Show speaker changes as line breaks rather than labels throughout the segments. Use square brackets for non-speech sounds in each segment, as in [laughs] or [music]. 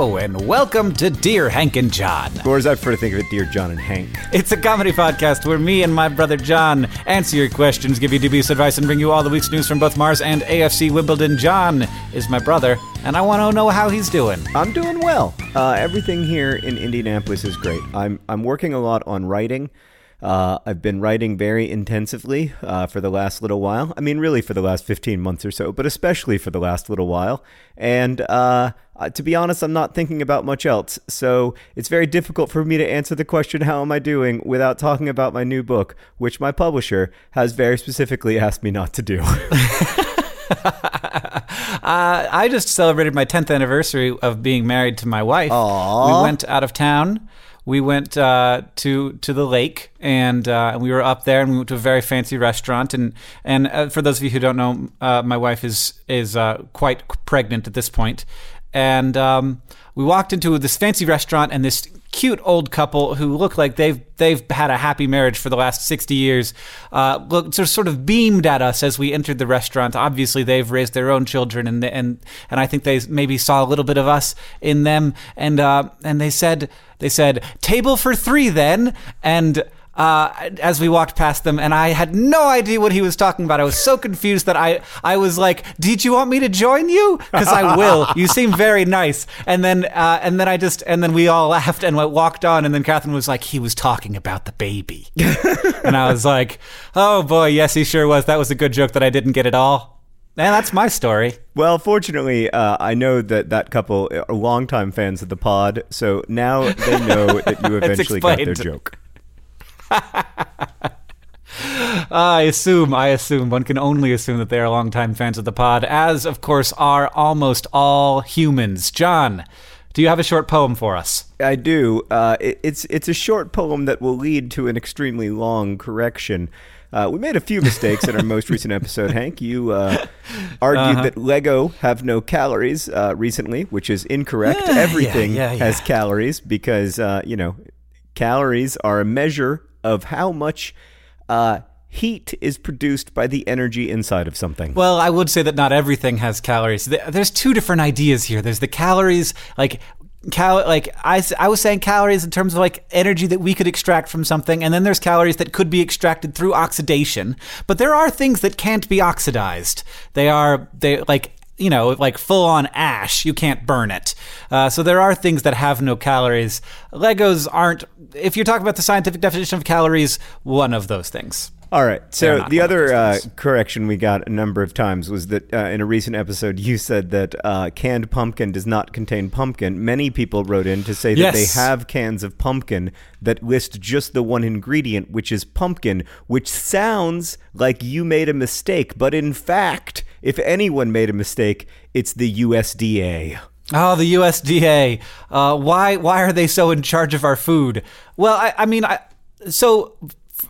Hello, and welcome to Dear Hank and John.
Or as I prefer to think of it, Dear John and Hank.
It's a comedy podcast where me and my brother John answer your questions, give you dubious advice, and bring you all the week's news from both Mars and AFC Wimbledon. John is my brother, and I want to know how he's doing.
I'm doing well. Uh, everything here in Indianapolis is great. I'm I'm working a lot on writing. Uh, I've been writing very intensively uh, for the last little while. I mean, really for the last 15 months or so, but especially for the last little while. And uh, to be honest, I'm not thinking about much else. So it's very difficult for me to answer the question, How am I doing, without talking about my new book, which my publisher has very specifically asked me not to do. [laughs]
Uh, I just celebrated my 10th anniversary of being married to my wife.
Aww.
We went out of town. We went uh, to to the lake, and uh, we were up there, and we went to a very fancy restaurant. And and uh, for those of you who don't know, uh, my wife is is uh, quite pregnant at this point, and um, we walked into this fancy restaurant, and this cute old couple who look like they've they've had a happy marriage for the last 60 years uh, look sort of beamed at us as we entered the restaurant. Obviously they've raised their own children and and and I think they maybe saw a little bit of us in them. And uh, and they said they said table for 3 then. And uh, as we walked past them, and I had no idea what he was talking about. I was so confused that I, I was like, "Did you want me to join you? Because I will. You seem very nice." And then, uh, and then I just, and then we all laughed and walked on. And then Catherine was like, "He was talking about the baby," [laughs] and I was like, "Oh boy, yes, he sure was. That was a good joke that I didn't get at all." And that's my story.
Well, fortunately, uh, I know that that couple are longtime fans of the pod, so now they know that you [laughs] eventually got their joke. [laughs]
I assume, I assume, one can only assume that they are longtime fans of the pod, as of course are almost all humans. John, do you have a short poem for us?
I do. Uh, it, it's it's a short poem that will lead to an extremely long correction. Uh, we made a few mistakes in our most recent episode, Hank. You uh, [laughs] argued
Uh-huh.
that Lego have no calories uh, recently, which is incorrect.
Yeah,
Everything
yeah, yeah,
has calories because uh, you know calories are a measure of how much uh, heat is produced by the energy inside of something.
Well, I would say that not everything has calories. There's two different ideas here. There's the calories, like cal, like I was saying calories in terms of like energy that we could extract from something, and then there's calories that could be extracted through oxidation. But there are things that can't be oxidized. They are they like you know, like full on ash. You can't burn it. Uh, so there are things that have no calories. Legos aren't, if you're talking about the scientific definition of calories, one of those things.
All right. So the other uh, correction we got a number of times was that uh, in a recent episode you said that uh, canned pumpkin does not contain pumpkin. Many people wrote in to say that
Yes.
they have cans of pumpkin that list just the one ingredient, which is pumpkin, which sounds like you made a mistake, but in fact, if anyone made a mistake, it's the USDA.
Oh, the USDA. Uh, why why are they so in charge of our food? Well, I, I mean, I, so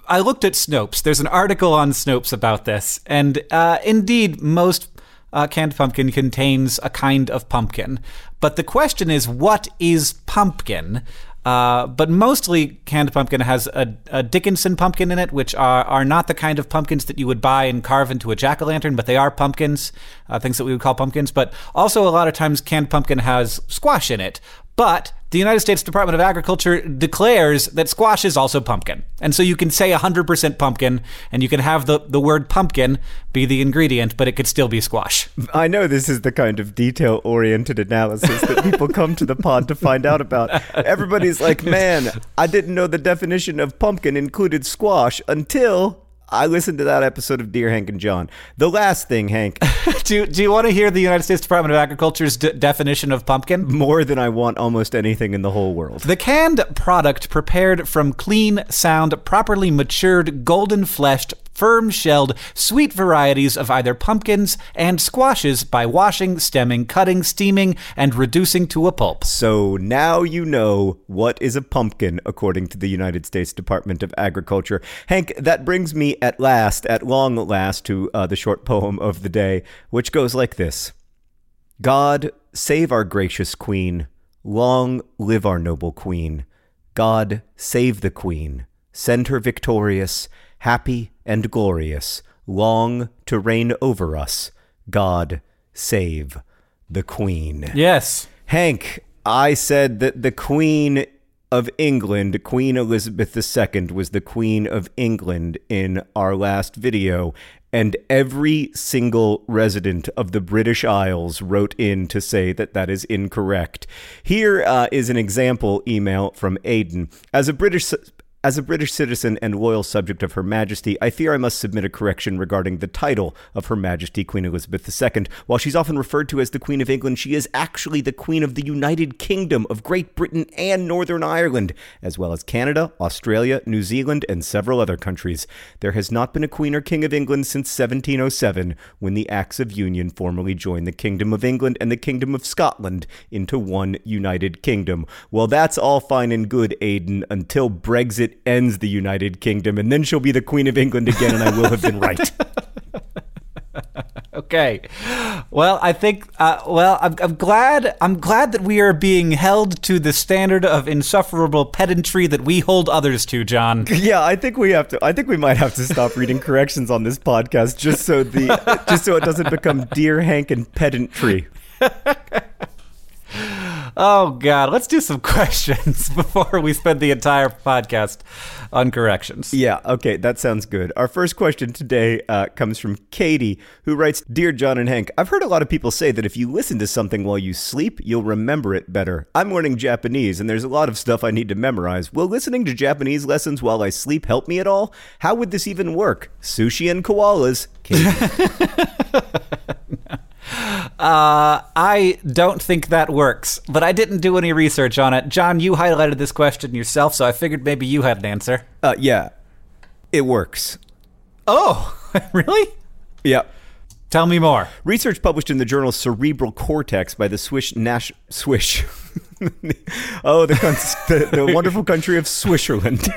I looked at Snopes. There's an article on Snopes about this, and uh, indeed, most uh, canned pumpkin contains a kind of pumpkin. But the question is, what is pumpkin? Uh, but mostly canned pumpkin has a, a Dickinson pumpkin in it, which are, are not the kind of pumpkins that you would buy and carve into a jack o' lantern, but they are pumpkins, uh, things that we would call pumpkins. But also, a lot of times, canned pumpkin has squash in it. But the United States Department of Agriculture declares that squash is also pumpkin. And so you can say 100% pumpkin, and you can have the, the word pumpkin be the ingredient, but it could still be squash.
I know this is the kind of detail oriented analysis that people come to the pod to find out about. Everybody's like, man, I didn't know the definition of pumpkin included squash until I listened to that episode of Dear Hank and John. The last thing, Hank, [laughs]
do, do you want to hear the United States Department of Agriculture's d- definition of pumpkin?
more than I want almost anything in the whole world.
The canned product prepared from clean, sound, properly matured, golden fleshed, firm shelled, sweet varieties of either pumpkins and squashes by washing, stemming, cutting, steaming, and reducing to a pulp.
So now you know what is a pumpkin, according to the United States Department of Agriculture. Hank, that brings me at last, at long last, to uh, the short poem of the day, which goes like this God, save our gracious queen. Long live our noble queen. God, save the queen. Send her victorious, happy and glorious, long to reign over us. God, save the queen.
Yes.
Hank, I said that the Queen of England, Queen Elizabeth II, was the Queen of England in our last video, and every single resident of the British Isles wrote in to say that that is incorrect. Here uh, is an example email from Aiden. As a British as a British citizen and loyal subject of Her Majesty, I fear I must submit a correction regarding the title of Her Majesty Queen Elizabeth II. While she's often referred to as the Queen of England, she is actually the Queen of the United Kingdom of Great Britain and Northern Ireland, as well as Canada, Australia, New Zealand, and several other countries. There has not been a Queen or King of England since 1707, when the Acts of Union formally joined the Kingdom of England and the Kingdom of Scotland into one United Kingdom. Well, that's all fine and good, Aiden, until Brexit ends the United Kingdom, and then she'll be the Queen of England again, and I will have been right. [laughs]
okay. Well, I think. Uh, well, I'm, I'm, glad. I'm glad that we are being held to the standard of insufferable pedantry that we hold others to, John. [laughs]
Yeah, I think we have to. I think we might have to stop reading [laughs] corrections on this podcast just so the just so it doesn't become dear Hank and pedantry.
Oh God, let's do some [laughs] questions before we spend the entire podcast on corrections.
Yeah, okay, that sounds good. Our first question today uh, comes from Katie, who writes, "Dear John and Hank, I've heard a lot of people say that if you listen to something while you sleep, you'll remember it better. I'm learning Japanese, and there's a lot of stuff I need to memorize. Will listening to Japanese lessons while I sleep help me at all? How would this even work? Sushi and koalas." [laughs]
Uh, I don't think that works, but I didn't do any research on it. John, you highlighted this question yourself, so I figured maybe you had an answer.
Uh, yeah, it works.
Oh, [laughs] really?
Yeah.
Tell me more.
Research published in the journal Cerebral Cortex by the Swiss Nash Swish. [laughs] oh, the, the, the wonderful country of Switzerland.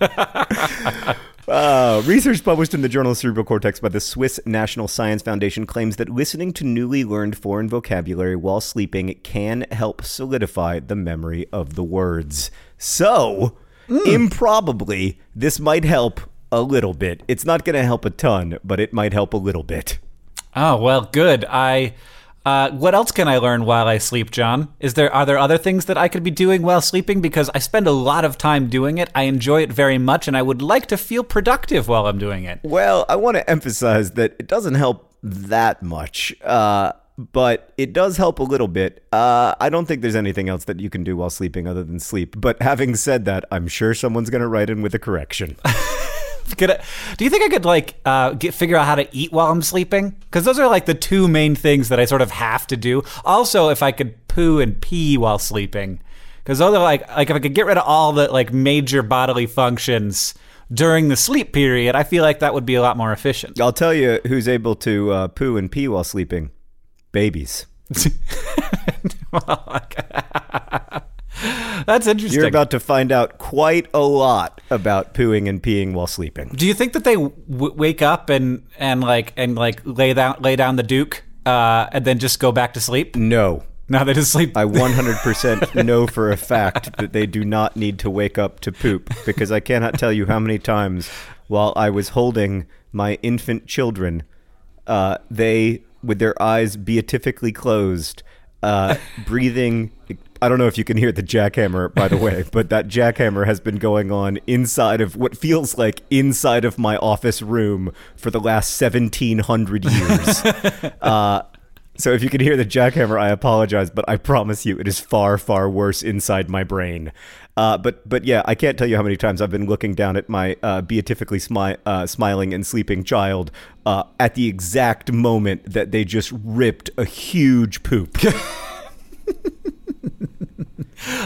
[laughs] Uh, research published in the journal Cerebral Cortex by the Swiss National Science Foundation claims that listening to newly learned foreign vocabulary while sleeping can help solidify the memory of the words. So, mm. improbably, this might help a little bit. It's not going to help a ton, but it might help a little bit.
Oh, well, good. I uh, what else can I learn while I sleep, John? Is there are there other things that I could be doing while sleeping? Because I spend a lot of time doing it. I enjoy it very much, and I would like to feel productive while I'm doing it.
Well, I want to emphasize that it doesn't help that much. Uh, but it does help a little bit. Uh, I don't think there's anything else that you can do while sleeping other than sleep. But having said that, I'm sure someone's going to write in with a correction. [laughs]
Could I, do you think I could like uh, get, figure out how to eat while I'm sleeping? Because those are like the two main things that I sort of have to do. Also, if I could poo and pee while sleeping, because those are like like if I could get rid of all the like major bodily functions during the sleep period, I feel like that would be a lot more efficient.
I'll tell you who's able to uh, poo and pee while sleeping: babies. [laughs] [laughs] [laughs] [laughs]
That's interesting.
You're about to find out quite a lot about pooing and peeing while sleeping.
Do you think that they w- wake up and and like and like lay down lay down the duke uh, and then just go back to sleep?
No.
No, they just sleep.
I [laughs] 100% know for a fact that they do not need to wake up to poop because I cannot tell you how many times while I was holding my infant children, uh, they, with their eyes beatifically closed, uh, breathing I don't know if you can hear the jackhammer, by the way, but that jackhammer has been going on inside of what feels like inside of my office room for the last 1700 years. [laughs] uh, so if you can hear the jackhammer, I apologize, but I promise you it is far, far worse inside my brain. Uh, but but yeah, I can't tell you how many times I've been looking down at my uh, beatifically smi- uh, smiling and sleeping child uh, at the exact moment that they just ripped a huge poop. [laughs]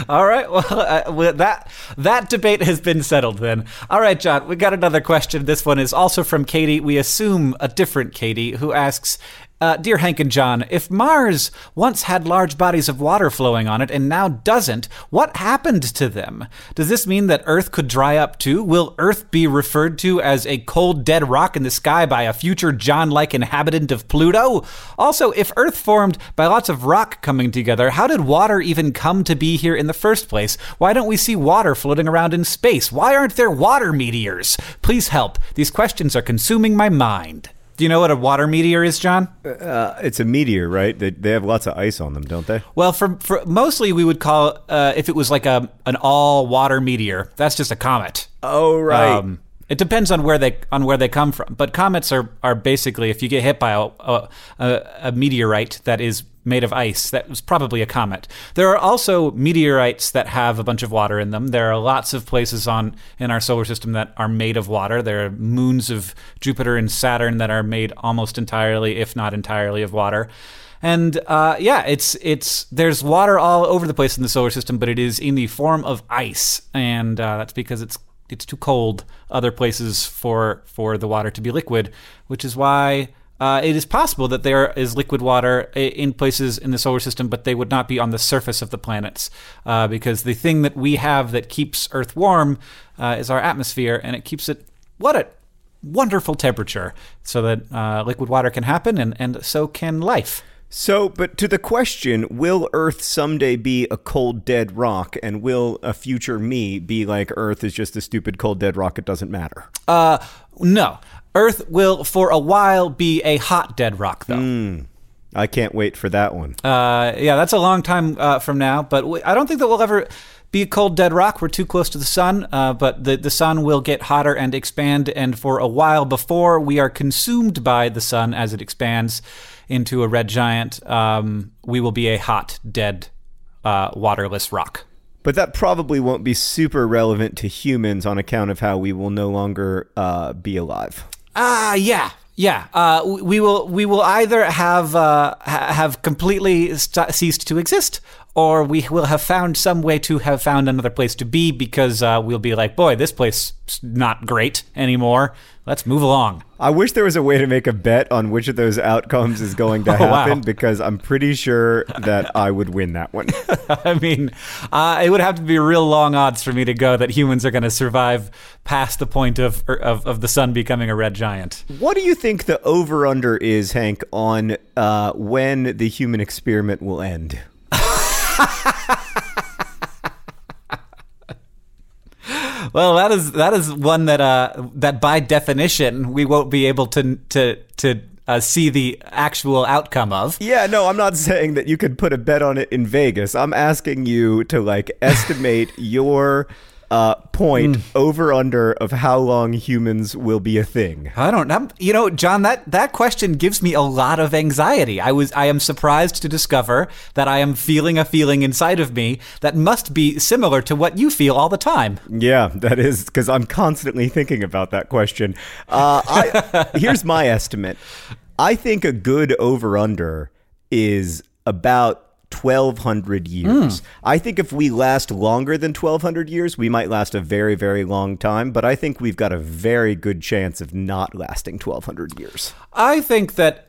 All right. Well, [laughs] uh, that that debate has been settled then. All right, John. We got another question. This one is also from Katie. We assume a different Katie who asks, uh, dear Hank and John, if Mars once had large bodies of water flowing on it and now doesn't, what happened to them? Does this mean that Earth could dry up too? Will Earth be referred to as a cold, dead rock in the sky by a future John like inhabitant of Pluto? Also, if Earth formed by lots of rock coming together, how did water even come to be here in the first place? Why don't we see water floating around in space? Why aren't there water meteors? Please help. These questions are consuming my mind. Do you know what a water meteor is, John?
Uh, it's a meteor, right? They, they have lots of ice on them, don't they?
Well, for, for mostly we would call uh, if it was like a an all water meteor. That's just a comet.
Oh, right.
Um, it depends on where they on where they come from, but comets are are basically if you get hit by a, a, a meteorite that is made of ice, that was probably a comet. There are also meteorites that have a bunch of water in them. There are lots of places on in our solar system that are made of water. There are moons of Jupiter and Saturn that are made almost entirely, if not entirely, of water. And uh, yeah, it's it's there's water all over the place in the solar system, but it is in the form of ice, and uh, that's because it's it's too cold other places for for the water to be liquid, which is why uh, it is possible that there is liquid water in places in the solar system, but they would not be on the surface of the planets uh, because the thing that we have that keeps Earth warm uh, is our atmosphere, and it keeps it what a wonderful temperature, so that uh, liquid water can happen, and and so can life.
So, but to the question, will Earth someday be a cold, dead rock? And will a future me be like Earth is just a stupid, cold, dead rock? It doesn't matter.
Uh, no. Earth will, for a while, be a hot, dead rock, though.
Mm, I can't wait for that one.
Uh, yeah, that's a long time uh, from now, but I don't think that we'll ever be a cold, dead rock. We're too close to the sun, uh, but the, the sun will get hotter and expand, and for a while before we are consumed by the sun as it expands, into a red giant, um, we will be a hot, dead, uh, waterless rock.
But that probably won't be super relevant to humans on account of how we will no longer uh, be alive.
Ah, uh, yeah, yeah. Uh, we will we will either have uh, ha- have completely st- ceased to exist, or we will have found some way to have found another place to be because uh, we'll be like, boy, this place is not great anymore. Let's move along.
I wish there was a way to make a bet on which of those outcomes is going to happen [laughs] oh, wow. because I'm pretty sure that I would win that one. [laughs]
I mean, uh, it would have to be real long odds for me to go that humans are going to survive past the point of, er, of, of the sun becoming a red giant.
What do you think the over under is, Hank, on uh, when the human experiment will end?
Well, that is that is one that uh, that by definition we won't be able to to to uh, see the actual outcome of.
Yeah, no, I'm not saying that you could put a bet on it in Vegas. I'm asking you to like estimate [laughs] your uh, point mm. over under of how long humans will be a thing.
I don't know. You know, John, that, that question gives me a lot of anxiety. I was I am surprised to discover that I am feeling a feeling inside of me that must be similar to what you feel all the time.
Yeah, that is because I'm constantly thinking about that question. Uh, I, [laughs] here's my estimate. I think a good over under is about 1200 years. Mm. I think if we last longer than 1200 years, we might last a very, very long time, but I think we've got a very good chance of not lasting 1200 years.
I think that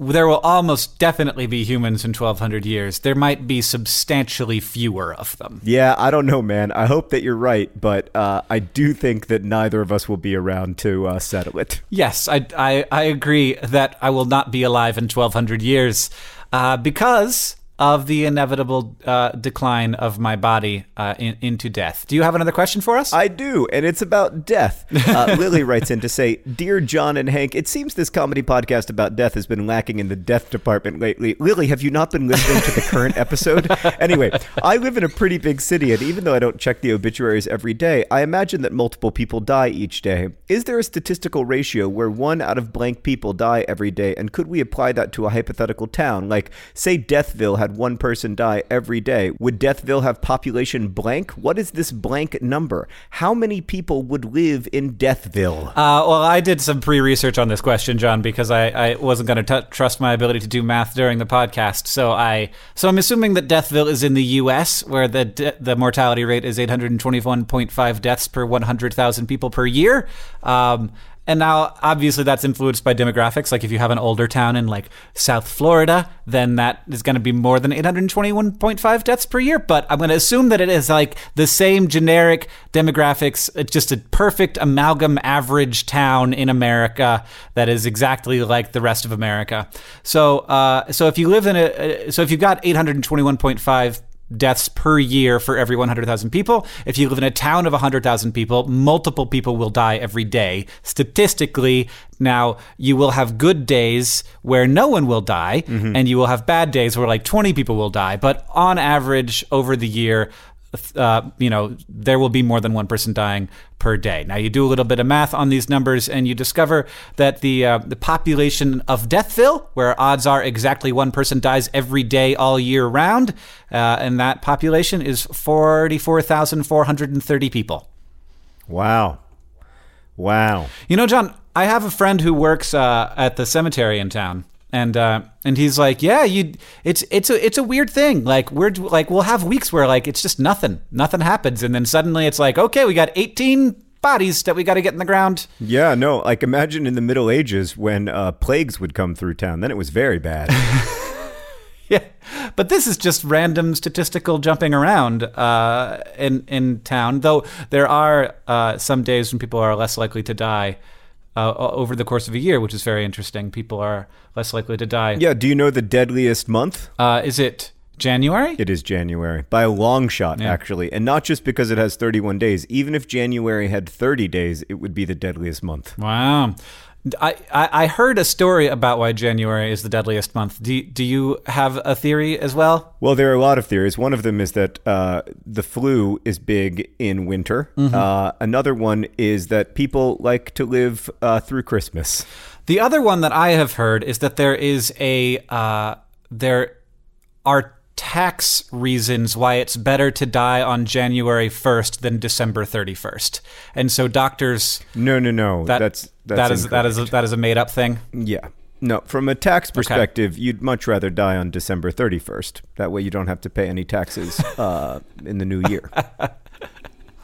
there will almost definitely be humans in 1200 years. There might be substantially fewer of them.
Yeah, I don't know, man. I hope that you're right, but uh, I do think that neither of us will be around to uh, settle it.
Yes, I, I, I agree that I will not be alive in 1200 years uh, because of the inevitable uh, decline of my body uh, in, into death. Do you have another question for us?
I do, and it's about death. Uh, [laughs] Lily writes in to say, Dear John and Hank, it seems this comedy podcast about death has been lacking in the death department lately. Lily, have you not been listening to the current episode? [laughs] anyway, I live in a pretty big city, and even though I don't check the obituaries every day, I imagine that multiple people die each day. Is there a statistical ratio where one out of blank people die every day, and could we apply that to a hypothetical town? Like, say Deathville had one person die every day. Would Deathville have population blank? What is this blank number? How many people would live in Deathville?
Uh, well, I did some pre research on this question, John, because I, I wasn't going to trust my ability to do math during the podcast. So I so I'm assuming that Deathville is in the U.S., where the de- the mortality rate is 821.5 deaths per 100,000 people per year. Um, and now, obviously, that's influenced by demographics. Like, if you have an older town in like South Florida, then that is going to be more than 821.5 deaths per year. But I'm going to assume that it is like the same generic demographics. It's just a perfect amalgam average town in America that is exactly like the rest of America. So, uh, so if you live in a, so if you've got 821.5 deaths per year for every 100,000 people. If you live in a town of 100,000 people, multiple people will die every day. Statistically, now you will have good days where no one will die, mm-hmm. and you will have bad days where like 20 people will die. But on average, over the year, uh, you know, there will be more than one person dying per day. Now, you do a little bit of math on these numbers, and you discover that the uh, the population of Deathville, where odds are exactly one person dies every day all year round, uh, and that population is forty four thousand four hundred and thirty people.
Wow. Wow.
You know, John, I have a friend who works uh, at the cemetery in town, and uh, and he's like, yeah, you, it's it's a it's a weird thing. Like we're like we'll have weeks where like it's just nothing, nothing happens, and then suddenly it's like, okay, we got eighteen bodies that we got to get in the ground.
Yeah, no, like imagine in the Middle Ages when uh, plagues would come through town. Then it was very bad. [laughs]
Yeah, but this is just random statistical jumping around uh, in in town. Though there are uh, some days when people are less likely to die uh, over the course of a year, which is very interesting. People are less likely to die.
yeah, do you know the deadliest month?
Uh, is it January?
It is January by a long shot,
Yeah.
actually. And not just because it has 31 days. Even if January had 30 days, it would be the deadliest month.
Wow. I, I heard a story about why January is the deadliest month. Do, do you have a theory as well?
Well, there are a lot of theories. One of them is that uh, the flu is big in winter. Uh, another one is that people like to live uh, through Christmas.
The other one that I have heard is that there is a uh, there are tax reasons why it's better to die on January 1st than December 31st. And so doctors
No, no, no.
that
that's that's
that is that is a, that is a made up thing.
yeah. No, from a tax perspective, you'd much rather die on December 31st. That way, you don't have to pay any taxes uh, in the new year. [laughs]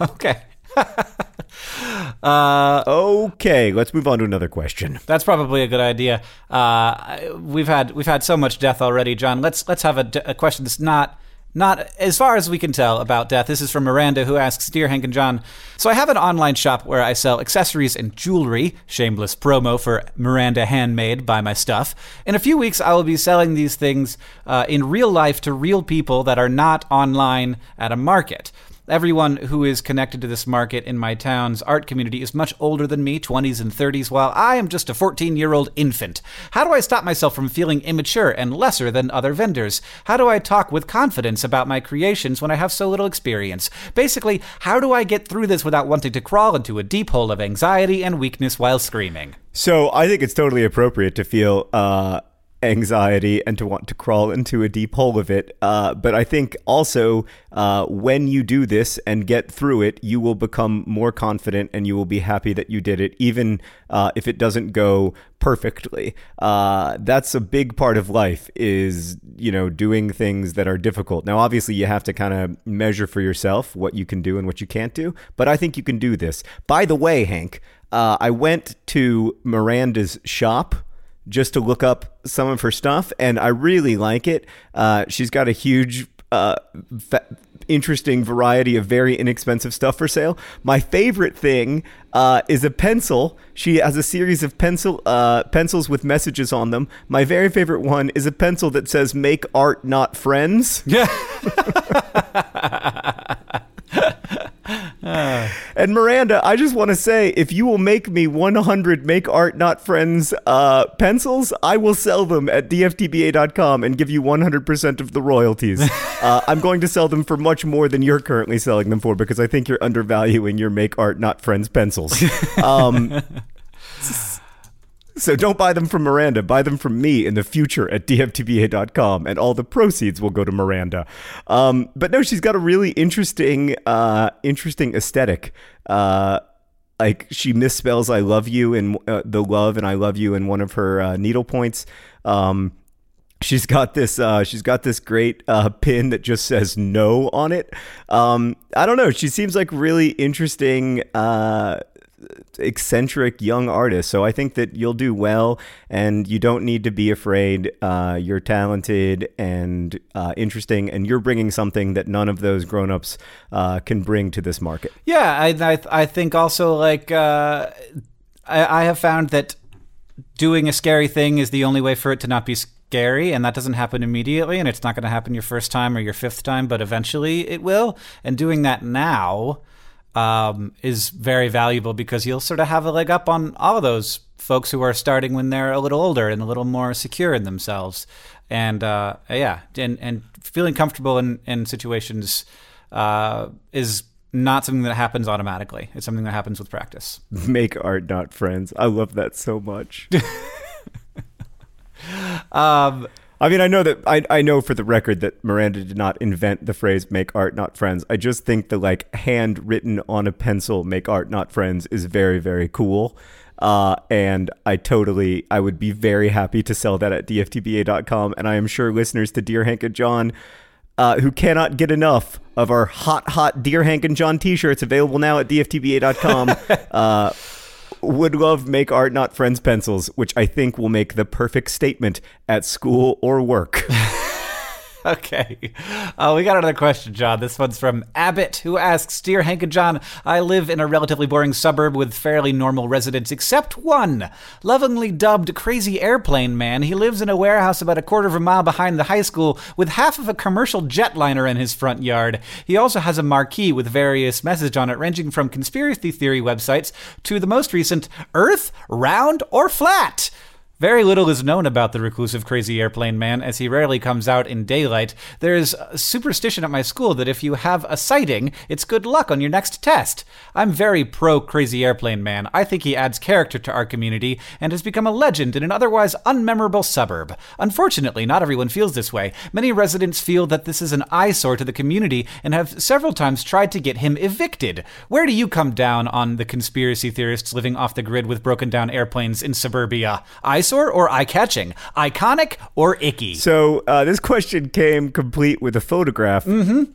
Okay. [laughs] uh,
Okay, let's move on to another question.
That's probably a good idea. Uh, we've had we've had so much death already, John. Let's let's have a question that's not not as far as we can tell about death. This is from Miranda, who asks, "Dear Hank and John, so I have an online shop where I sell accessories and jewelry. Shameless promo for Miranda Handmade. Buy my stuff. In a few weeks, I will be selling these things uh, in real life to real people that are not online at a market." Everyone who is connected to this market in my town's art community is much older than me, 20s and 30s, while I am just a 14 year old infant. How do I stop myself from feeling immature and lesser than other vendors? How do I talk with confidence about my creations when I have so little experience? Basically, how do I get through this without wanting to crawl into a deep hole of anxiety and weakness while screaming?
So I think it's totally appropriate to feel uh, anxiety and to want to crawl into a deep hole of it. Uh, but I think also uh, when you do this and get through it, you will become more confident and you will be happy that you did it, even uh, if it doesn't go perfectly. Uh, that's a big part of life is, you know, doing things that are difficult. Now, obviously, you have to kind of measure for yourself what you can do and what you can't do, but I think you can do this. By the way, Hank, uh, I went to Miranda's shop just to look up some of her stuff, and I really like it. Uh, she's got a huge, uh, fa- interesting variety of very inexpensive stuff for sale. My favorite thing uh, is a pencil. She has a series of pencil uh, pencils with messages on them. My very favorite one is a pencil that says "Make art, not friends."
Yeah. [laughs] [laughs] [sighs]
And Miranda, I just want to say, if you will make me 100 Make Art Not Friends uh, pencils, I will sell them at dftba.com and give you 100% of the royalties. [laughs] uh, I'm going to sell them for much more than you're currently selling them for because I think you're undervaluing your Make Art Not Friends pencils. [laughs] Um, [laughs] so don't buy them from Miranda. Buy them from me in the future at dftba.com, and all the proceeds will go to Miranda. Um, but no, she's got a really interesting, uh, interesting aesthetic. Uh, like she misspells "I love you" in uh, the love and "I love you" in one of her uh, needle points. Um, she's got this uh, she's got this great uh, pin that just says no on it um, i don't know she seems like really interesting eccentric young artist so i think that you'll do well and you don't need to be afraid. Uh, you're talented and uh, interesting and you're bringing something that none of those grown-ups uh, can bring to this market.
Yeah, I I, I think also like uh, I, I have found that doing a scary thing is the only way for it to not be scary, and that doesn't happen immediately, and it's not going to happen your first time or your fifth time, but eventually it will. And doing that now um, is very valuable because you'll sort of have a leg up on all of those folks who are starting when they're a little older and a little more secure in themselves. And uh, yeah, and and feeling comfortable in in situations uh, is not something that happens automatically. It's something that happens with practice. [laughs]
Make art, not friends. I love that so much. [laughs]
Um,
I mean, I know that I, I know for the record that Miranda did not invent the phrase "make art, not friends." I just think the like handwritten on a pencil "make art, not friends" is very, very cool. Uh, and I totally, I would be very happy to sell that at dftba.com. And I am sure listeners to Dear Hank and John, uh, who cannot get enough of our hot, hot Dear Hank and John t-shirts available now at dftba.com, [laughs] uh, would love make art not friends pencils, which I think will make the perfect statement at school or work. [laughs] [laughs]
Okay. Uh, we got another question, John. This one's from Abbott, who asks Dear Hank and John, I live in a relatively boring suburb with fairly normal residents, except one. Lovingly dubbed Crazy Airplane Man, he lives in a warehouse about a quarter of a mile behind the high school with half of a commercial jetliner in his front yard. He also has a marquee with various message on it, ranging from conspiracy theory websites to the most recent Earth, round, or flat. Very little is known about the reclusive crazy airplane man, as he rarely comes out in daylight. There's a superstition at my school that if you have a sighting, it's good luck on your next test. I'm very pro crazy airplane man. I think he adds character to our community and has become a legend in an otherwise unmemorable suburb. Unfortunately, not everyone feels this way. Many residents feel that this is an eyesore to the community and have several times tried to get him evicted. Where do you come down on the conspiracy theorists living off the grid with broken down airplanes in suburbia? Eyesore or eye catching? Iconic or icky?
So uh, this question came complete with a photograph.
Mm-hmm.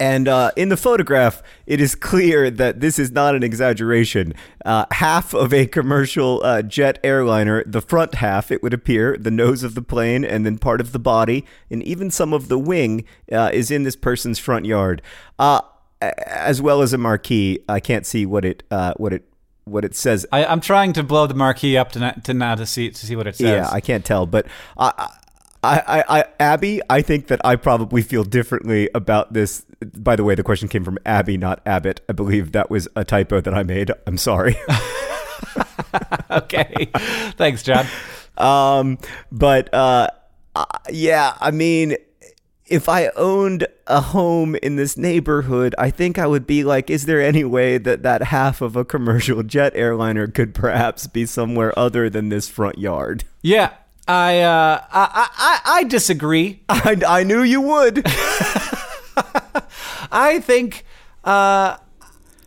And uh, in the photograph, it is clear that this is not an exaggeration. Uh, half of a commercial uh, jet airliner, the front half, it would appear, the nose of the plane, and then part of the body, and even some of the wing uh, is in this person's front yard, uh, as well as a marquee. I can't see what it uh, what it what it says
I, I'm trying to blow the marquee up to, to now to see to see what it says.
Yeah, I can't tell, but I, I, I, I, Abby, I think that I probably feel differently about this. By the way, the question came from Abby, not Abbott. I believe that was a typo that I made. I'm sorry. [laughs] [laughs]
okay. Thanks, John.
um, but uh, uh, yeah, I mean, if I owned a home in this neighborhood, I think I would be like, is there any way that that half of a commercial jet airliner could perhaps be somewhere other than this front yard?
Yeah. I uh I I, I disagree. [laughs]
I, I knew you would. [laughs] [laughs]
I think uh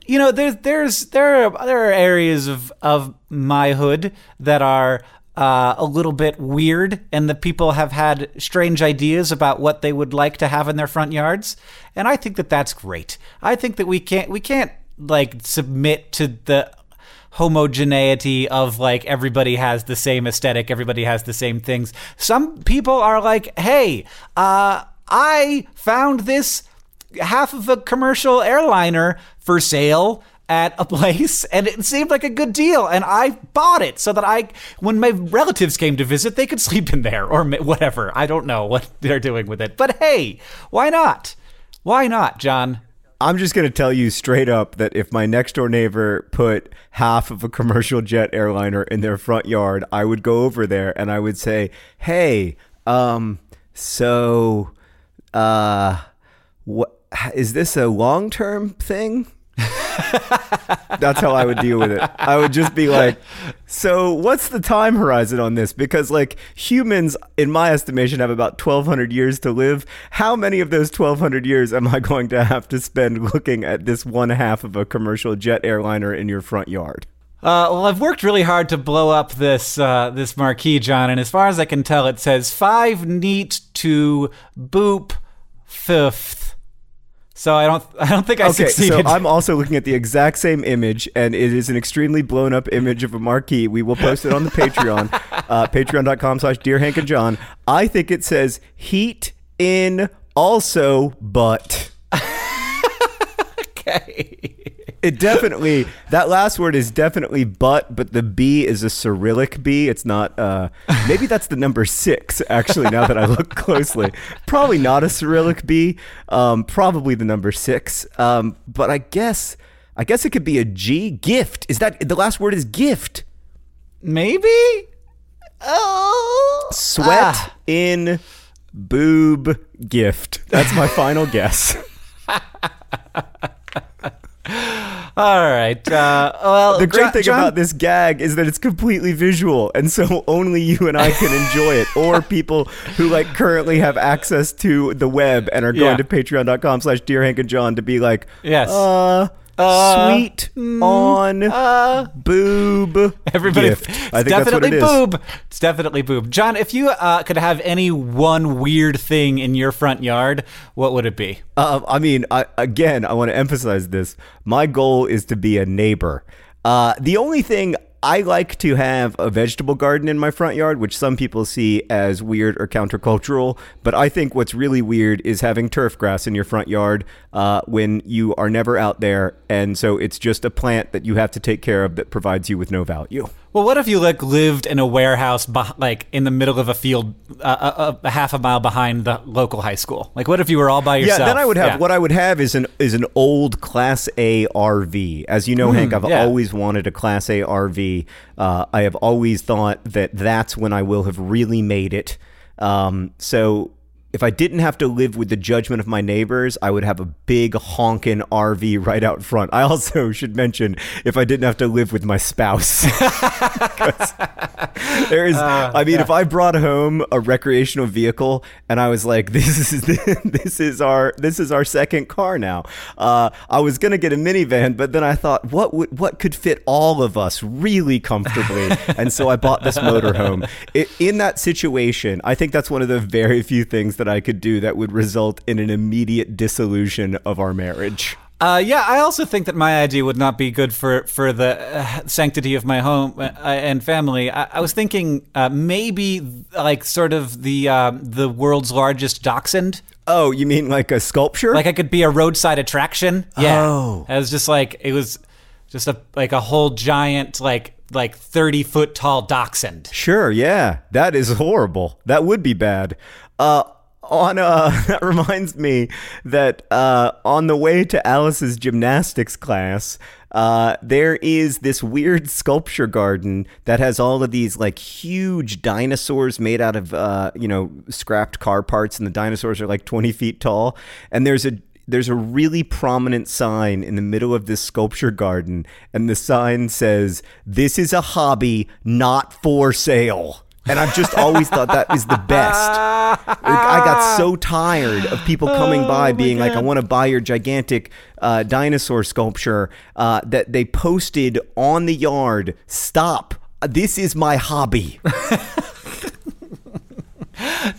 you know there's there's there are there are areas of of my hood that are uh, a little bit weird, and the people have had strange ideas about what they would like to have in their front yards, and I think that that's great. I think that we can't we can't like submit to the homogeneity of like everybody has the same aesthetic, everybody has the same things. Some people are like, hey, uh, I found this half of a commercial airliner for sale at a place and it seemed like a good deal and I bought it so that I when my relatives came to visit they could [laughs] sleep in there or whatever. I don't know what [laughs] they're doing with it. But hey why not? Why not John?
I'm just going to tell you straight up that if my next door neighbor put half of a commercial jet airliner in their front yard, I would go over there and I would say, "Hey, um so uh what is this a long-term thing?" [laughs] That's how I would deal with it. I would just be like, "So, what's the time horizon on this?" Because like humans in my estimation have about 1200 years to live. How many of those 1200 years am I going to have to spend looking at this one half of a commercial jet airliner in your front yard?
Uh, well, I've worked really hard to blow up this uh, this marquee, John, and as far as I can tell, it says five neat to boop fifth. So I don't I don't think I
Okay,
succeeded.
so I'm also looking at the exact same image, and it is an extremely blown up image of a marquee. We will post it on the Patreon, [laughs] uh, patreon.com slash Dear Hank and John. I think it says heat in also but.
Okay.
It definitely that last word is definitely but, but the B is a Cyrillic B. It's not. Uh, maybe that's the number six. Actually, now that I look closely, probably not a Cyrillic B. Um, probably the number six. Um, but I guess I guess it could be a G. Gift is that the last word is gift.
Maybe. Oh,
Sweat
Ah.
in boob gift. That's my final guess. [laughs]
All right. Uh, [laughs] well,
The great thing
John-
about this gag is that it's completely visual, and so [laughs] only you and I can enjoy it, or [laughs] people who like currently have access to the web and are going
Yeah.
to patreon.com slash dear Hank and John to be like,
Yes.
uh,
Uh,
sweet on
uh,
boob
Everybody,
gift.
it's
I think that's what
definitely
it is.
boob. It's definitely boob. John, if you uh, could have any one weird thing in your front yard, what would it be?
Uh, I mean, I, again, I want to emphasize this. My goal is to be a neighbor. Uh, the only thing I like to have a vegetable garden in my front yard, which some people see as weird or countercultural. But I think what's really weird is having turf grass in your front yard uh, when you are never out there, and so it's just a plant that you have to take care of that provides you with no value.
Well, what if you like lived in a warehouse, beh- like in the middle of a field, uh, a, a half a mile behind the local high school? Like, what if you were all by yourself?
Yeah, then I would have
Yeah.
what I would have is an is an old Class A RV. As you know, Hank, I've
yeah.
always wanted a Class A RV. Uh, I have always thought that that's when I will have really made it. Um, so. If I didn't have to live with the judgment of my neighbors, I would have a big honkin' RV right out front. I also [laughs] should mention if I didn't have to live with my spouse. [laughs] there is,
uh,
I mean, if I brought home a recreational vehicle and I was like, [laughs] "This is this is our this is our second car now," uh, I was gonna get a minivan, but then I thought, what would what could fit all of us really comfortably, and so I bought this motorhome. I in that situation, I think that's one of the very few things that I could do that would result in an immediate dissolution of our marriage.
Uh, yeah, I also think that my idea would not be good for for the uh, sanctity of my home uh, and family. I, I was thinking uh, maybe like sort of the uh, the world's largest dachshund.
Oh, you mean like a sculpture?
Like I could be a roadside attraction. Yeah,
Oh.
it was just like it was just a like a whole giant like like thirty foot tall dachshund.
Sure, yeah. That is horrible. That would be bad. Uh on uh [laughs] that reminds me that uh on the way to Alice's gymnastics class, uh there is this weird sculpture garden that has all of these like huge dinosaurs made out of uh you know scrapped car parts and the dinosaurs are like 20 feet tall and there's a there's a really prominent sign in the middle of this sculpture garden, and the sign says, This is a hobby, not for sale. And I've just always thought that is the best. Like, I got so tired of people coming by being like, I want to buy your gigantic uh, dinosaur sculpture uh, that they posted on the yard. Stop. This is my hobby. [laughs]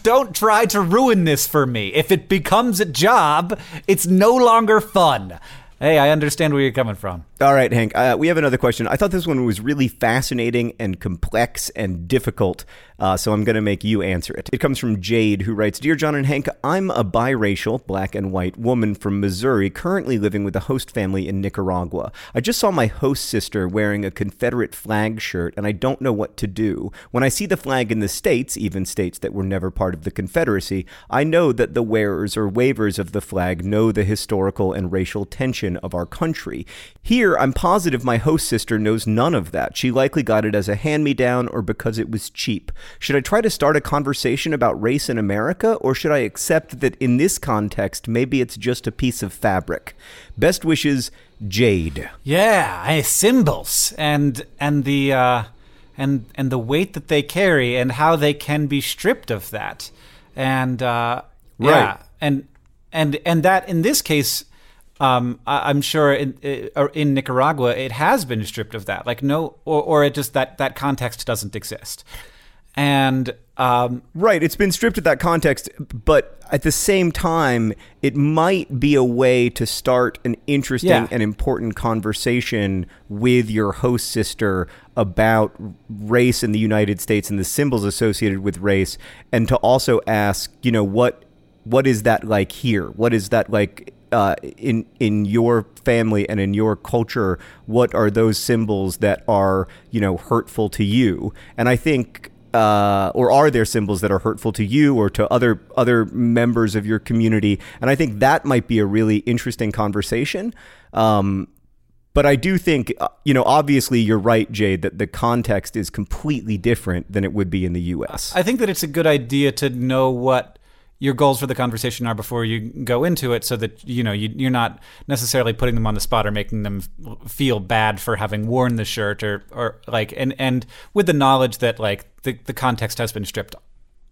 Don't try to ruin this for me. If it becomes a job, it's no longer fun. Hey, I understand where you're coming from.
All right, Hank. Uh, we have another question. I thought this one was really fascinating and complex and difficult, uh, so I'm going to make you answer it. It comes from Jade, who writes Dear John and Hank, I'm a biracial, black and white woman from Missouri, currently living with a host family in Nicaragua. I just saw my host sister wearing a Confederate flag shirt, and I don't know what to do. When I see the flag in the States, even states that were never part of the Confederacy, I know that the wearers or wavers of the flag know the historical and racial tension of our country. Here, I'm positive my host sister knows none of that. She likely got it as a hand me down or because it was cheap. Should I try to start a conversation about race in America, or should I accept that in this context, maybe it's just a piece of fabric? Best wishes, Jade.
Yeah, symbols and and the uh, and and the weight that they carry and how they can be stripped of that, and uh,
Right.
yeah, and and and that in this case, um, I, I'm sure in in Nicaragua it has been stripped of that, like no, or or it just that that context doesn't exist, and um,
Right, it's been stripped of that context, but at the same time, it might be a way to start an interesting
Yeah.
and important conversation with your host sister about race in the United States and the symbols associated with race, and to also ask, you know, what what is that like here? What is that like uh, in in your family and in your culture, what are those symbols that are you know hurtful to you? And I think uh, or are there symbols that are hurtful to you or to other other members of your community? And I think that might be a really interesting conversation. Um, but I do think, uh, you know, obviously you're right, Jade, that the context is completely different than it would be in the U.S.
I think that it's a good idea to know what your goals for the conversation are before you go into it so that you know you, are not necessarily putting them on the spot or making them feel bad for having worn the shirt or or like and and with the knowledge that like the, the context has been stripped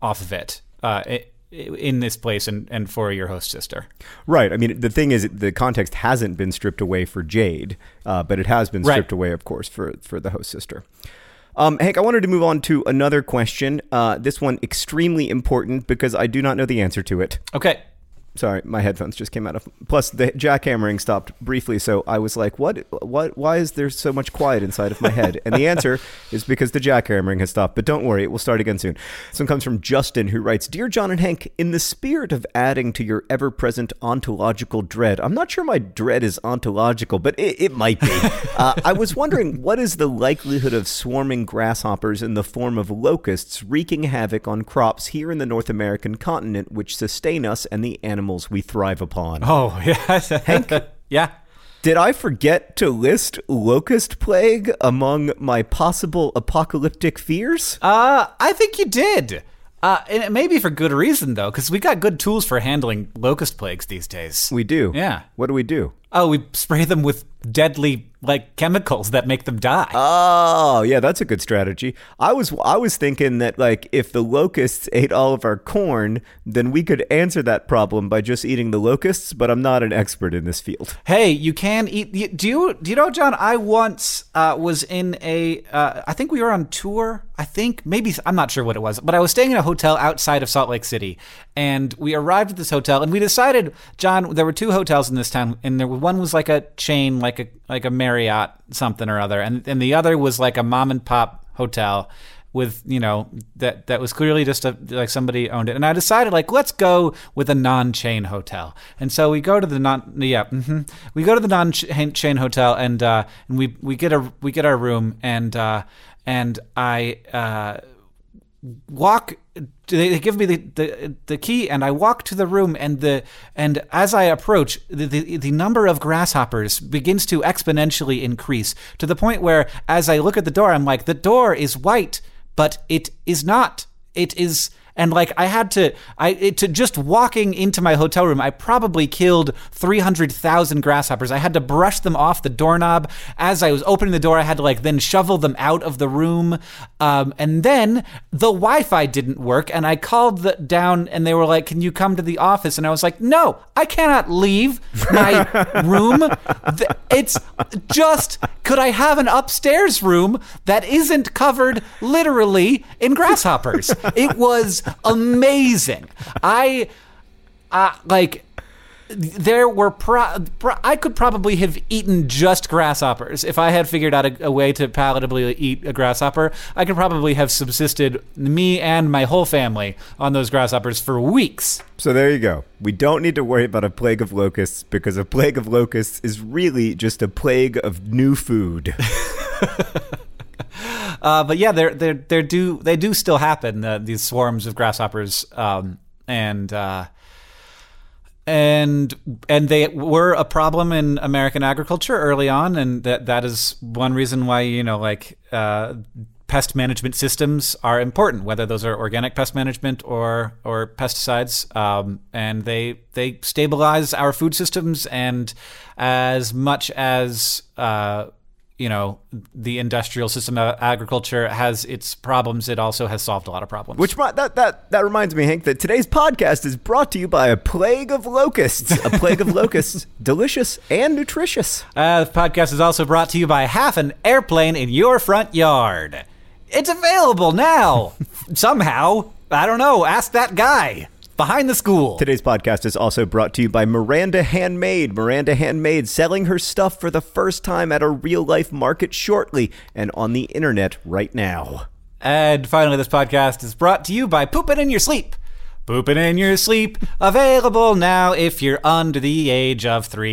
off of it uh, in this place and, and for your host sister.
Right. I mean, the thing is, the context hasn't been stripped away for Jade, uh, but it has been stripped right. away, of course, for, for the host sister. Um, Hank, I wanted to move on to another question. Uh, this one extremely important because I do not know the answer to it.
Okay.
Sorry, my headphones just came out of. Plus, the jackhammering stopped briefly, so I was like, "What? What? Why is there so much quiet inside of my head?" And the answer [laughs] is because the jackhammering has stopped. But don't worry, it will start again soon. This one comes from Justin, who writes, "Dear John and Hank, in the spirit of adding to your ever-present ontological dread, I'm not sure my dread is ontological, but it, it might be. [laughs] uh, I was wondering, what is the likelihood of swarming grasshoppers in the form of locusts wreaking havoc on crops here in the North American continent, which sustain us and the animals?" Animals we thrive upon.
Oh, [laughs] yeah.
Hank?
yeah.
Did I forget to list locust plague among my possible apocalyptic fears?
Uh, I think you did. Uh, and it may be for good reason though, because we got good tools for handling locust plagues these days.
We do.
Yeah.
What do we do?
Oh, we spray them with deadly like chemicals that make them die.
Oh, yeah, that's a good strategy. I was I was thinking that like if the locusts ate all of our corn, then we could answer that problem by just eating the locusts, but I'm not an expert in this field.
Hey, you can eat do you do you know John, I once uh, was in a uh, I think we were on tour. I think maybe I'm not sure what it was, but I was staying in a hotel outside of Salt Lake City and we arrived at this hotel and we decided John there were two hotels in this town and there one was like a chain like a like a Marriott something or other, and and the other was like a mom and pop hotel with you know that that was clearly just a like somebody owned it and i decided like let's go with a non-chain hotel and so we go to the non yeah mm-hmm. we go to the non-chain hotel and uh and we we get a we get our room and uh and i uh walk they give me the, the, the key and I walk to the room and the and as I approach the, the, the number of grasshoppers begins to exponentially increase to the point where as I look at the door I'm like the door is white but it is not. It is and like I had to I it, to just walking into my hotel room I probably killed 300,000 grasshoppers. I had to brush them off the doorknob. As I was opening the door I had to like then shovel them out of the room. Um, and then the Wi-Fi didn't work and I called the, down and they were like can you come to the office? And I was like no I cannot leave my [laughs] room. It's just could I have an upstairs room that isn't covered literally in grasshoppers? It was amazing. I, uh, like, there were pro-, pro, I could probably have eaten just grasshoppers if I had figured out a, a, way to palatably eat a grasshopper. I could probably have subsisted me and my whole family on those grasshoppers for weeks.
So there you go. We don't need to worry about a plague of locusts because a plague of locusts is really just a plague of new food. [laughs] [laughs]
Uh, but yeah, they're they they do they do still happen. Uh, these swarms of grasshoppers, um, and uh, and and they were a problem in American agriculture early on, and that that is one reason why you know like uh, pest management systems are important, whether those are organic pest management or or pesticides, um, and they they stabilize our food systems. And as much as uh, you know the industrial system of agriculture has its problems it also has solved a lot of problems.
Which that that that reminds me hank that today's podcast is brought to you by a plague of locusts a plague of [laughs] locusts delicious and nutritious.
Uh, the podcast is also brought to you by half an airplane in your front yard. It's available now [laughs] somehow. I don't know. Ask that guy Behind the School.
Today's podcast is also brought to you by Miranda Handmade. Miranda Handmade selling her stuff for the first time at a real life market shortly and on the internet right now.
And finally, this podcast is brought to you by Poop It in Your Sleep. Pooping in your sleep, available now if you're under the age of three.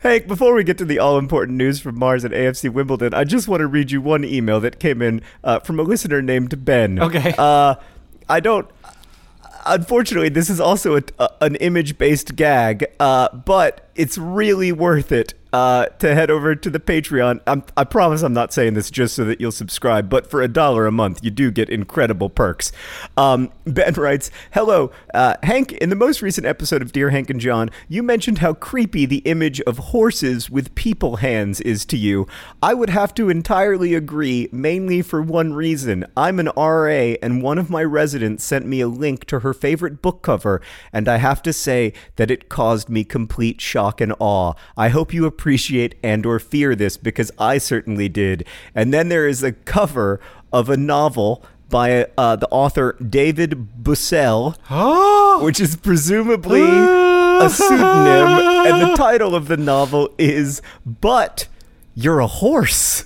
Hank, before we get to the all important news from Mars and AFC Wimbledon, I just want to read you one email that came in uh, from a listener named Ben.
Okay.
Uh, I don't. Unfortunately, this is also a, a, an image based gag, uh, but it's really worth it uh, to head over to the Patreon. I'm, I promise I'm not saying this just so that you'll subscribe, but for a dollar a month, you do get incredible perks. Um, ben writes Hello, uh, Hank. In the most recent episode of Dear Hank and John, you mentioned how creepy the image of horses with people hands is to you. I would have to entirely agree, mainly for one reason. I'm an RA, and one of my residents sent me a link to her favorite book cover, and I have to say that it caused me complete shock and awe. I hope you appreciate and or fear this because I certainly did. And then there is a cover of a novel by uh, the author David Bussell, [gasps] which is presumably a pseudonym, and the title of the novel is "But You're a Horse."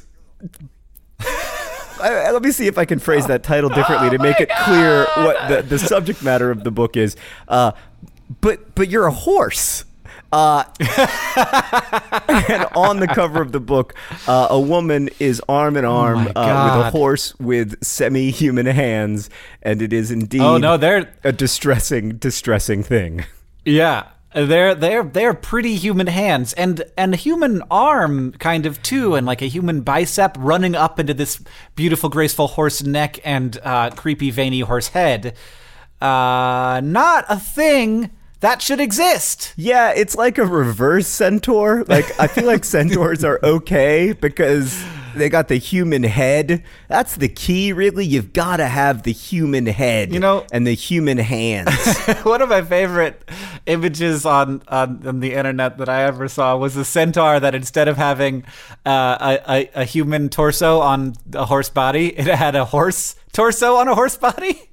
I, let me see if I can phrase that title differently to make it clear what the, the subject matter of the book is. Uh, but but you're a horse. Uh, [laughs] and on the cover of the book, uh, a woman is arm in arm
my
uh, with a horse with semi-human hands, and it is indeed
Oh, no, they're-
a distressing, distressing thing.
Yeah. They're they're they're pretty human hands and and a human arm kind of too and like a human bicep running up into this beautiful graceful horse neck and uh, creepy veiny horse head. Uh, not a thing that should exist.
Yeah, it's like a reverse centaur. Like I feel like centaurs are okay because they got the human head. That's the key, really. You've got to have the human head,
You know-
and the human hands. [laughs]
One of my favorite images on, on on the internet that I ever saw was a centaur that instead of having uh, a, a a human torso on a horse body, it had a horse torso on a horse body. [laughs]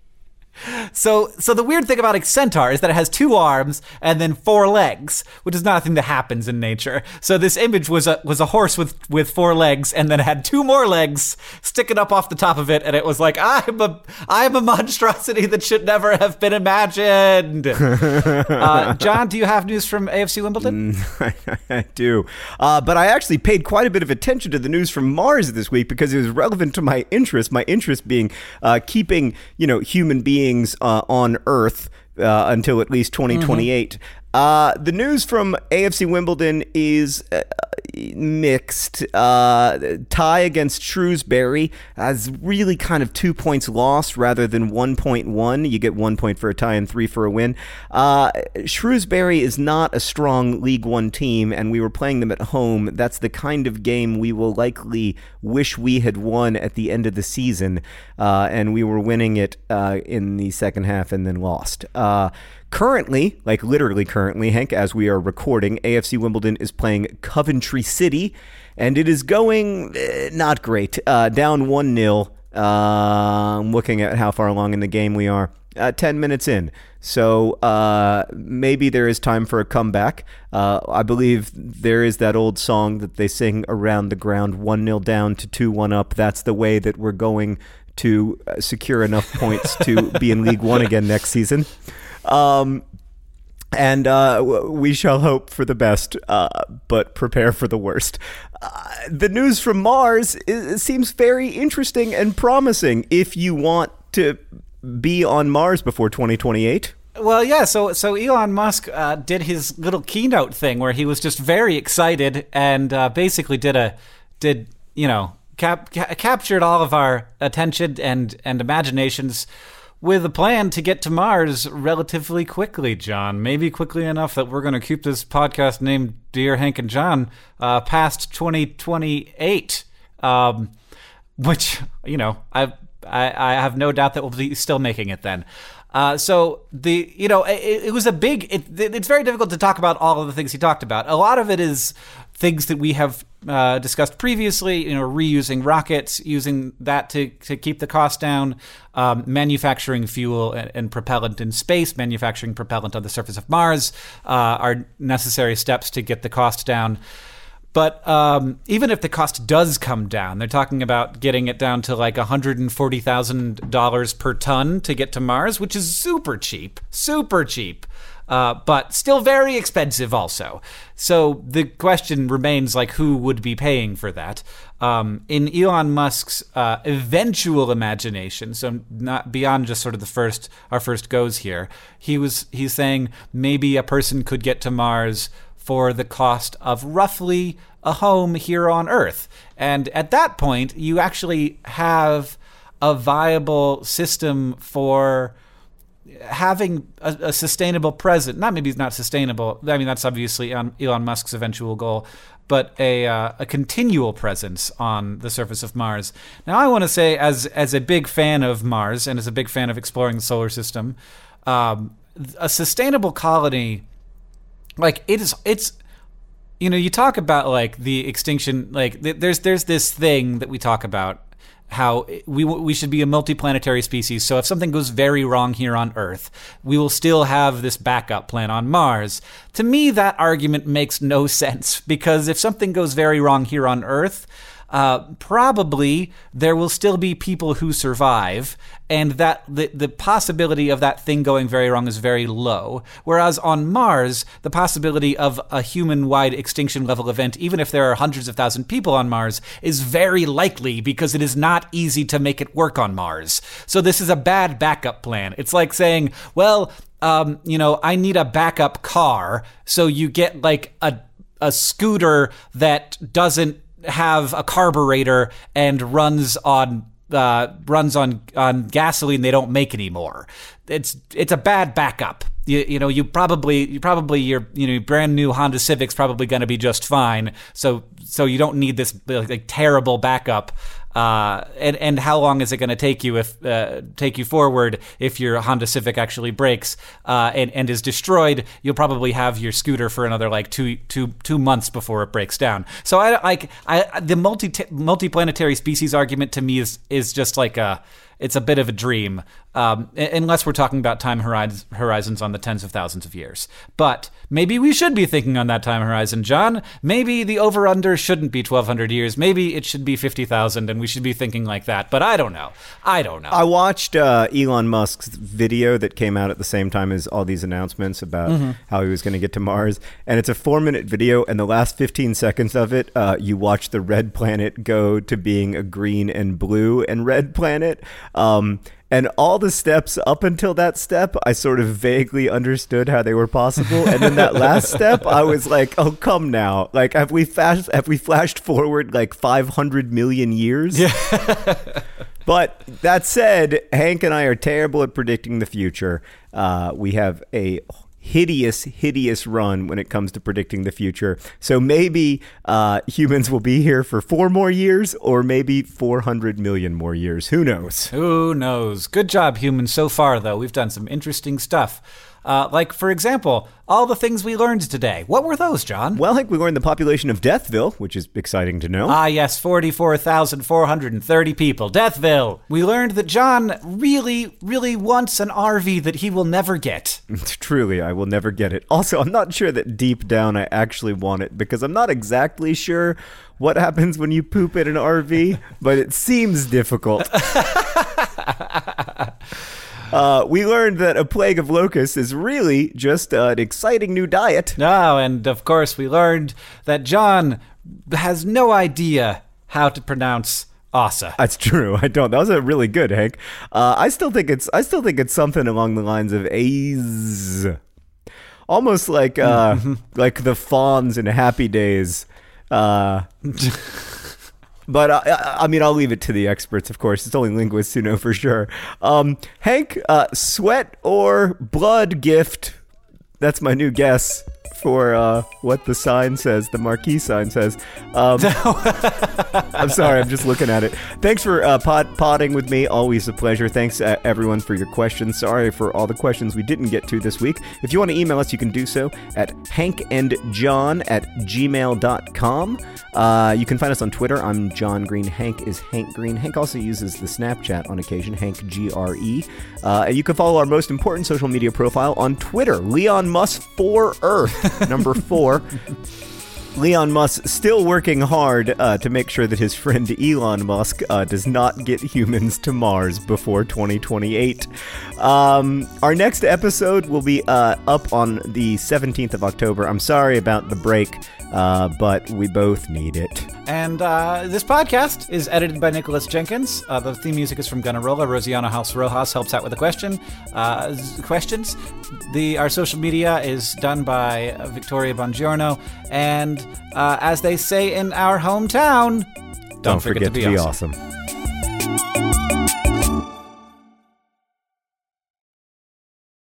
So, so the weird thing about a centaur is that it has two arms and then four legs, which is not a thing that happens in nature. So this image was a was a horse with with four legs and then had two more legs sticking up off the top of it, and it was like I'm a I'm a monstrosity that should never have been imagined. [laughs] uh, John, do you have news from AFC Wimbledon? [laughs]
I do. Uh, but I actually paid quite a bit of attention to the news from Mars this week because it was relevant to my interest. My interest being uh, keeping, you know, human beings uh, on Earth uh, until at least 2028. Uh, the news from AFC Wimbledon is uh, mixed. Uh, tie against Shrewsbury as really kind of two points lost rather than 1.1. You get one point for a tie and three for a win. Uh, Shrewsbury is not a strong League One team, and we were playing them at home. That's the kind of game we will likely wish we had won at the end of the season, uh, and we were winning it uh, in the second half and then lost. Currently, like literally currently, Hank, as we are recording, AFC Wimbledon is playing Coventry City, and it is going eh, not great. Uh, down 1 0. Uh, I'm looking at how far along in the game we are. Uh, 10 minutes in. So uh, maybe there is time for a comeback. Uh, I believe there is that old song that they sing around the ground 1 0 down to 2 1 up. That's the way that we're going to uh, secure enough points to be in League One again next season. Um, and uh, we shall hope for the best, uh, but prepare for the worst. Uh, the news from Mars is, seems very interesting and promising if you want to be on Mars before 2028.
Well, yeah. So, so Elon Musk uh, did his little keynote thing where he was just very excited and uh, basically did a did you know cap- ca- captured all of our attention and and imaginations with a plan to get to Mars relatively quickly, John. Maybe quickly enough that we're going to keep this podcast named Dear Hank and John uh, past 2028. Um, which, you know, I, I, I have no doubt that we'll be still making it then. Uh, so the you know it, it was a big. It, it's very difficult to talk about all of the things he talked about. A lot of it is things that we have uh, discussed previously, you know, reusing rockets, using that to, to keep the cost down, um, manufacturing fuel and, and, propellant in space, manufacturing propellant on the surface of Mars uh, are necessary steps to get the cost down. But um, even if the cost does come down, they're talking about getting it down to like $140,000 per ton to get to Mars, which is super cheap, super cheap uh, but still very expensive also. So the question remains like who would be paying for that? Um, in Elon Musk's uh, eventual imagination, so not beyond just sort of the first our first goes here, he was he's saying maybe a person could get to Mars for the cost of roughly a home here on Earth. And at that point, you actually have a viable system for having a, a, sustainable present, not maybe not sustainable. I mean, that's obviously Elon Musk's eventual goal, but a uh, a continual presence on the surface of Mars. Now, I want to say, as as a big fan of Mars and as a big fan of exploring the solar system, um, a sustainable colony, like it is, it's you know, you talk about like the extinction, like there's there's this thing that we talk about how we we should be a multiplanetary species. So if something goes very wrong here on Earth, we will still have this backup plan on Mars. To me, that argument makes no [laughs] sense because if something goes very wrong here on Earth, uh, probably there will still be people who survive, and that the, the possibility of that thing going very wrong is very low. Whereas on Mars, the possibility of a human wide extinction level event, even if there are hundreds of thousand people on Mars, is very likely because it is not easy to make it work on Mars. So this is a bad backup plan. It's like saying, well, um, you know, I need a backup car, so you get like a a scooter that doesn't have a carburetor and runs on uh, runs on on gasoline they don't make anymore. It's it's a bad backup. You, you know you probably you probably your you know brand new Honda Civic's probably going to be just fine. So so you don't need this like terrible backup uh, and and how long is it going to take you if uh, take you forward if your Honda Civic actually breaks uh, and and is destroyed? You'll probably have your scooter for another like two two two months before it breaks down. So I like I the multi multiplanetary species argument to me is is just like a it's a bit of a dream, um, unless we're talking about time horizons on the tens of thousands of years. But maybe we should be thinking on that time horizon, John. Maybe the over under shouldn't be 1,200 years. Maybe it should be 50,000, and we should be thinking like that. But I don't know. I don't know.
I watched uh, Elon Musk's video that came out at the same time as all these announcements about mm-hmm. how he was going to get to Mars. And it's a four minute video, and the last 15 seconds of it, uh, you watch the red planet go to being a green and blue and red planet. Um, and all the steps up until that step, I sort of vaguely understood how they were possible. And then that last [laughs] step, I was like, "Oh, come now! Like, have we fast? Have we flashed forward like 500 million years?" Yeah. [laughs] but that said, Hank and I are terrible at predicting the future. Uh, we have a hideous, hideous run when it comes to predicting the future. So maybe uh, humans will be here for four more years, or maybe 400 million more years. Who knows?
Who knows? Good job, humans, so far, though. We've done some interesting stuff. Uh, like, for example, all the things we learned today. What were those, John?
Well, I think we learned the population of Deathville, which is exciting to know.
Ah, yes, 44,430 people. Deathville. We learned that John really, really wants an RV that he will never get. [laughs]
Truly, I will never get it. Also, I'm not sure that deep down I actually want it because I'm not exactly sure what happens when you poop in an RV, but it seems difficult. [laughs] Uh, we learned that a plague of locusts is really just uh, an exciting new diet.
Oh, and of course, we learned that John has no idea how to pronounce Asa.
That's true. I don't. That was a really good, Hank. Uh, I still think it's. I still think it's something along the lines of A's, almost like uh, like the Fonz in Happy Days. Uh, [laughs] but uh, I, mean, I'll leave it to the experts. Of course, it's only linguists who know for sure. Um, Hank, uh, sweat or blood gift? That's my new guess for uh, what the sign says, the marquee sign says. Um, [laughs] I'm sorry, I'm just looking at it. Thanks for uh, pod- podding with me. Always a pleasure. Thanks, uh, everyone, for your questions. Sorry for all the questions we didn't get to this week. If you want to email us, you can do so at hankandjohn at gmail.com. Uh, you can find us on Twitter. I'm John Green. Hank is Hank Green. Hank also uses the Snapchat on occasion, Hank G R E. Uh, and you can follow our most important social media profile on Twitter, Leon Musk for Earth, number four. [laughs] Leon Musk still working hard uh, to make sure that his friend Elon Musk uh, does not get humans to Mars before 2028. Um, our next episode will be uh, up on the 17th of October. I'm sorry about the break, uh, but we both need it.
And uh, this podcast is edited by Nicholas Jenkins. Uh, the theme music is from Gunnarolla. Rosianna Halse Rojas helps out with the question questions. The our social media is done by Victoria Bongiorno, and uh, as they say in our hometown, don't,
don't forget, forget, to be, to be awesome. awesome.